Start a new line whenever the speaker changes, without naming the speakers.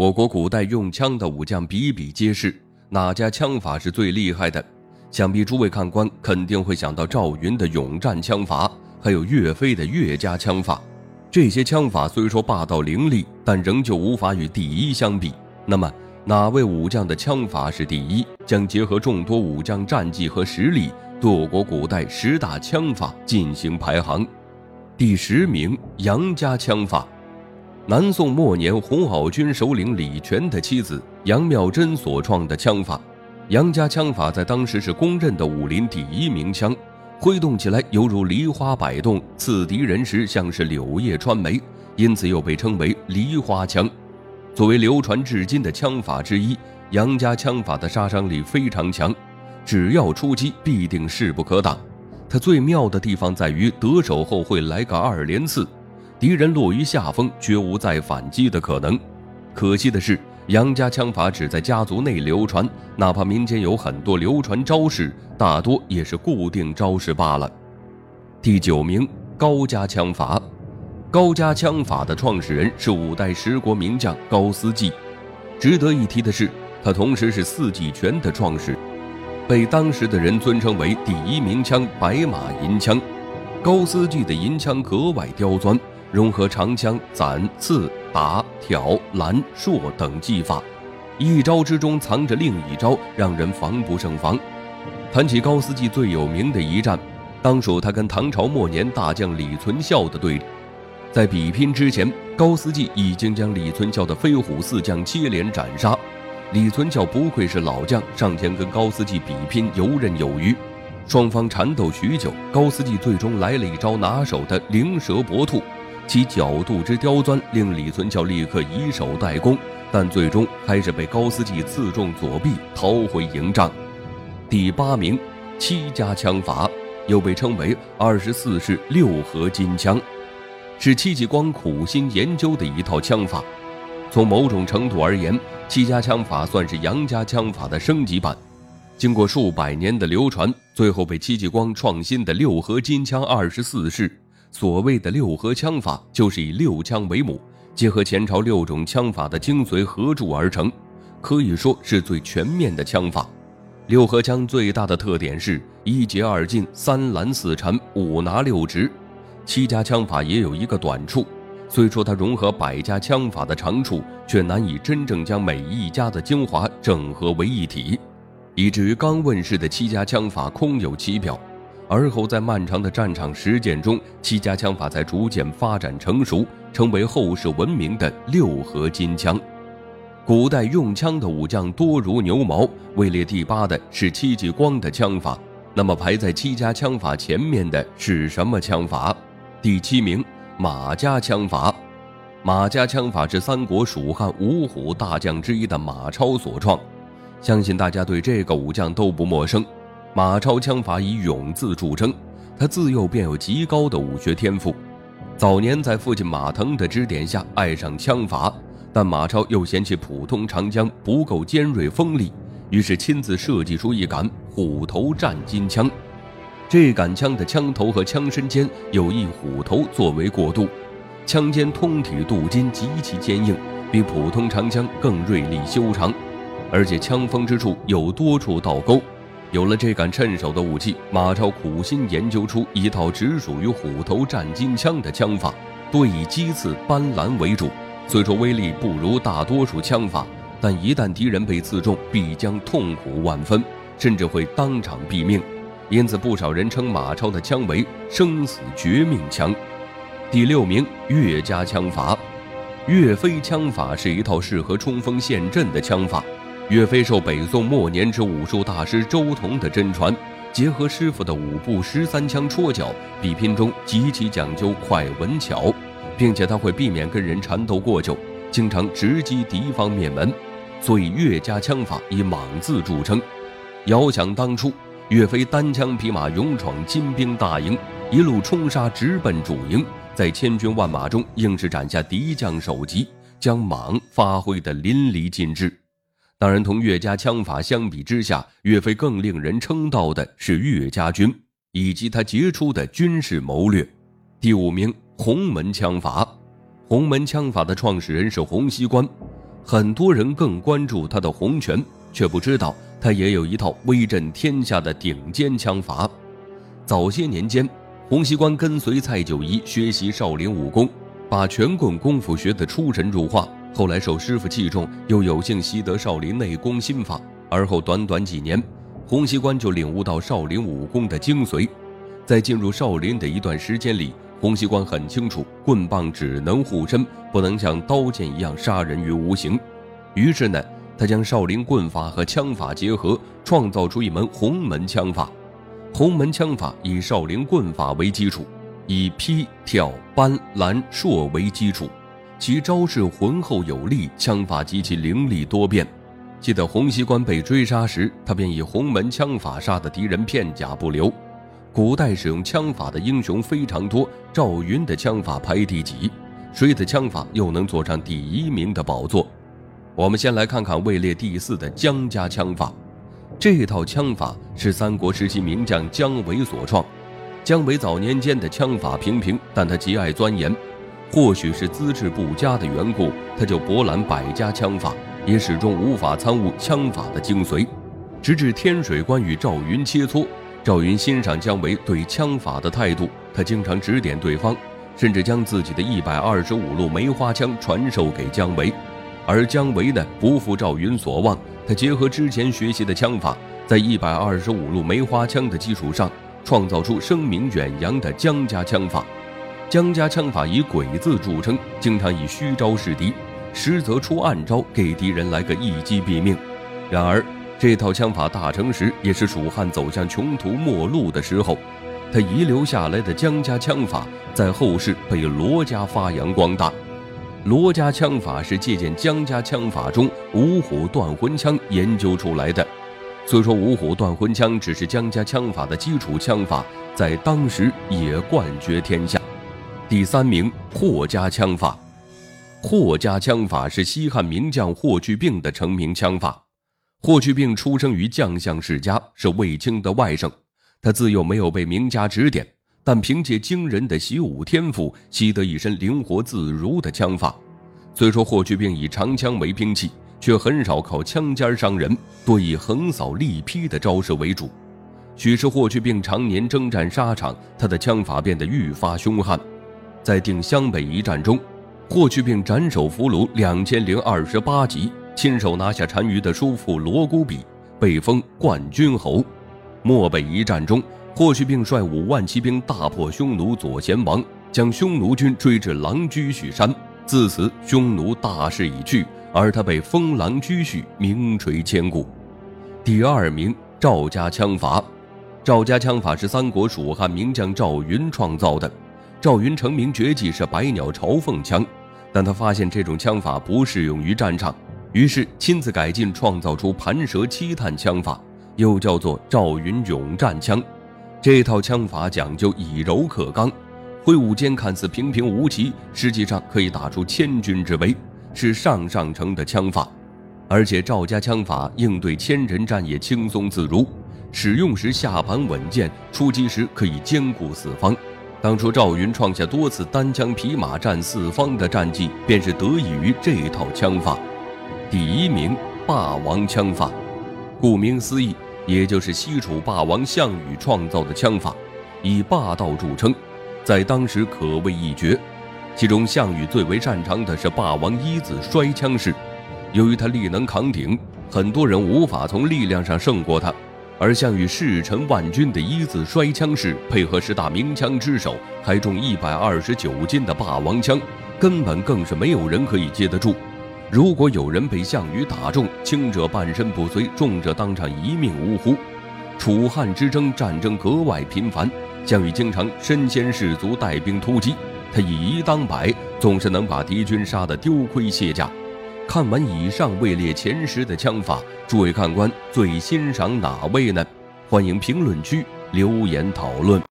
我国古代用枪的武将比比皆是，哪家枪法是最厉害的？想必诸位看官肯定会想到赵云的勇战枪法，还有岳飞的岳家枪法。这些枪法虽说霸道凌厉，但仍旧无法与第一相比。那么，哪位武将的枪法是第一？将结合众多武将战绩和实力，对我国古代十大枪法进行排行。第十名，杨家枪法。南宋末年，红袄军首领李全的妻子杨妙珍所创的枪法，杨家枪法在当时是公认的武林第一名枪，挥动起来犹如梨花摆动，刺敌人时像是柳叶穿眉，因此又被称为梨花枪。作为流传至今的枪法之一，杨家枪法的杀伤力非常强，只要出击必定势不可挡。它最妙的地方在于得手后会来个二连刺。敌人落于下风，绝无再反击的可能。可惜的是，杨家枪法只在家族内流传，哪怕民间有很多流传招式，大多也是固定招式罢了。第九名，高家枪法。高家枪法的创始人是五代十国名将高思济。值得一提的是，他同时是四季拳的创始，被当时的人尊称为第一名枪——白马银枪。高思济的银枪格外刁钻。融合长枪、攒、刺、打、挑、拦、槊等技法，一招之中藏着另一招，让人防不胜防。谈起高思济最有名的一战，当属他跟唐朝末年大将李存孝的对立。在比拼之前，高思济已经将李存孝的飞虎四将接连斩杀。李存孝不愧是老将，上前跟高思济比拼游刃有余。双方缠斗许久，高思济最终来了一招拿手的灵蛇搏兔。其角度之刁钻，令李存孝立刻以手代攻，但最终还是被高思济刺中左臂，逃回营帐。第八名，戚家枪法，又被称为二十四式六合金枪，是戚继光苦心研究的一套枪法。从某种程度而言，戚家枪法算是杨家枪法的升级版。经过数百年的流传，最后被戚继光创新的六合金枪二十四式。所谓的六合枪法，就是以六枪为母，结合前朝六种枪法的精髓合铸而成，可以说是最全面的枪法。六合枪最大的特点是一截二进，三拦四缠，五拿六直。七家枪法也有一个短处，虽说它融合百家枪法的长处，却难以真正将每一家的精华整合为一体，以至于刚问世的七家枪法空有其表。而后，在漫长的战场实践中，戚家枪法才逐渐发展成熟，成为后世闻名的六合金枪。古代用枪的武将多如牛毛，位列第八的是戚继光的枪法。那么，排在戚家枪法前面的是什么枪法？第七名，马家枪法。马家枪法是三国蜀汉五虎大将之一的马超所创，相信大家对这个武将都不陌生。马超枪法以勇字著称，他自幼便有极高的武学天赋。早年在父亲马腾的指点下，爱上枪法，但马超又嫌弃普通长枪不够尖锐锋利，于是亲自设计出一杆虎头战金枪。这杆枪的枪头和枪身间有一虎头作为过渡，枪尖通体镀金，极其坚硬，比普通长枪更锐利修长，而且枪锋之处有多处倒钩。有了这杆趁手的武器，马超苦心研究出一套只属于虎头战金枪的枪法，多以击刺斑斓为主。虽说威力不如大多数枪法，但一旦敌人被刺中，必将痛苦万分，甚至会当场毙命。因此，不少人称马超的枪为“生死绝命枪”。第六名，岳家枪法。岳飞枪法是一套适合冲锋陷阵的枪法。岳飞受北宋末年之武术大师周同的真传，结合师傅的五步十三枪戳脚，比拼中极其讲究快稳巧，并且他会避免跟人缠斗过久，经常直击敌方面门，所以岳家枪法以莽字著称。遥想当初，岳飞单枪匹马勇闯金兵大营，一路冲杀直奔主营，在千军万马中硬是斩下敌将首级，将莽发挥得淋漓尽致。当然，同岳家枪法相比之下，岳飞更令人称道的是岳家军以及他杰出的军事谋略。第五名，洪门枪法。洪门枪法的创始人是洪熙官。很多人更关注他的洪拳，却不知道他也有一套威震天下的顶尖枪法。早些年间，洪熙官跟随蔡九仪学习少林武功，把拳棍功夫学得出神入化。后来受师傅器重，又有幸习得少林内功心法。而后短短几年，洪熙官就领悟到少林武功的精髓。在进入少林的一段时间里，洪熙官很清楚，棍棒只能护身，不能像刀剑一样杀人于无形。于是呢，他将少林棍法和枪法结合，创造出一门洪门枪法。洪门枪法以少林棍法为基础，以劈、跳、搬、拦、槊为基础。其招式浑厚有力，枪法极其凌厉多变。记得洪熙官被追杀时，他便以洪门枪法杀的敌人片甲不留。古代使用枪法的英雄非常多，赵云的枪法排第几？谁的枪法又能坐上第一名的宝座？我们先来看看位列第四的姜家枪法。这套枪法是三国时期名将姜维所创。姜维早年间的枪法平平，但他极爱钻研。或许是资质不佳的缘故，他就博览百家枪法，也始终无法参悟枪法的精髓。直至天水关与赵云切磋，赵云欣赏姜维对枪法的态度，他经常指点对方，甚至将自己的一百二十五路梅花枪传授给姜维。而姜维呢，不负赵云所望，他结合之前学习的枪法，在一百二十五路梅花枪的基础上，创造出声名远扬的姜家枪法。姜家枪法以鬼字著称，经常以虚招示敌，实则出暗招，给敌人来个一击毙命。然而，这套枪法大成时，也是蜀汉走向穷途末路的时候。他遗留下来的姜家枪法，在后世被罗家发扬光大。罗家枪法是借鉴姜家枪法中五虎断魂枪研究出来的。虽说五虎断魂枪只是姜家枪法的基础枪法，在当时也冠绝天下。第三名，霍家枪法。霍家枪法是西汉名将霍去病的成名枪法。霍去病出生于将相世家，是卫青的外甥。他自幼没有被名家指点，但凭借惊人的习武天赋，习得一身灵活自如的枪法。虽说霍去病以长枪为兵器，却很少靠枪尖伤人，多以横扫力劈的招式为主。许是霍去病常年征战沙场，他的枪法变得愈发凶悍。在定襄北一战中，霍去病斩首俘虏两千零二十八级，亲手拿下单于的叔父罗孤比，被封冠军侯。漠北一战中，霍去病率五万骑兵大破匈奴左贤王，将匈奴军追至狼居胥山。自此，匈奴大势已去，而他被封狼居胥，名垂千古。第二名，赵家枪法。赵家枪法是三国蜀汉名将赵云创造的。赵云成名绝技是百鸟朝凤枪，但他发现这种枪法不适用于战场，于是亲自改进，创造出盘蛇七探枪法，又叫做赵云勇战枪。这套枪法讲究以柔克刚，挥舞间看似平平无奇，实际上可以打出千钧之威，是上上乘的枪法。而且赵家枪法应对千人战也轻松自如，使用时下盘稳健，出击时可以兼顾四方。当初赵云创下多次单枪匹马战四方的战绩，便是得益于这套枪法。第一名，霸王枪法，顾名思义，也就是西楚霸王项羽创造的枪法，以霸道著称，在当时可谓一绝。其中，项羽最为擅长的是霸王一字摔枪式，由于他力能扛鼎，很多人无法从力量上胜过他。而项羽弑臣万军的一字摔枪式，配合十大名枪之首，还中一百二十九斤的霸王枪，根本更是没有人可以接得住。如果有人被项羽打中，轻者半身不遂，重者当场一命呜呼。楚汉之争，战争格外频繁，项羽经常身先士卒，带兵突击，他以一当百，总是能把敌军杀得丢盔卸甲。看完以上位列前十的枪法，诸位看官最欣赏哪位呢？欢迎评论区留言讨论。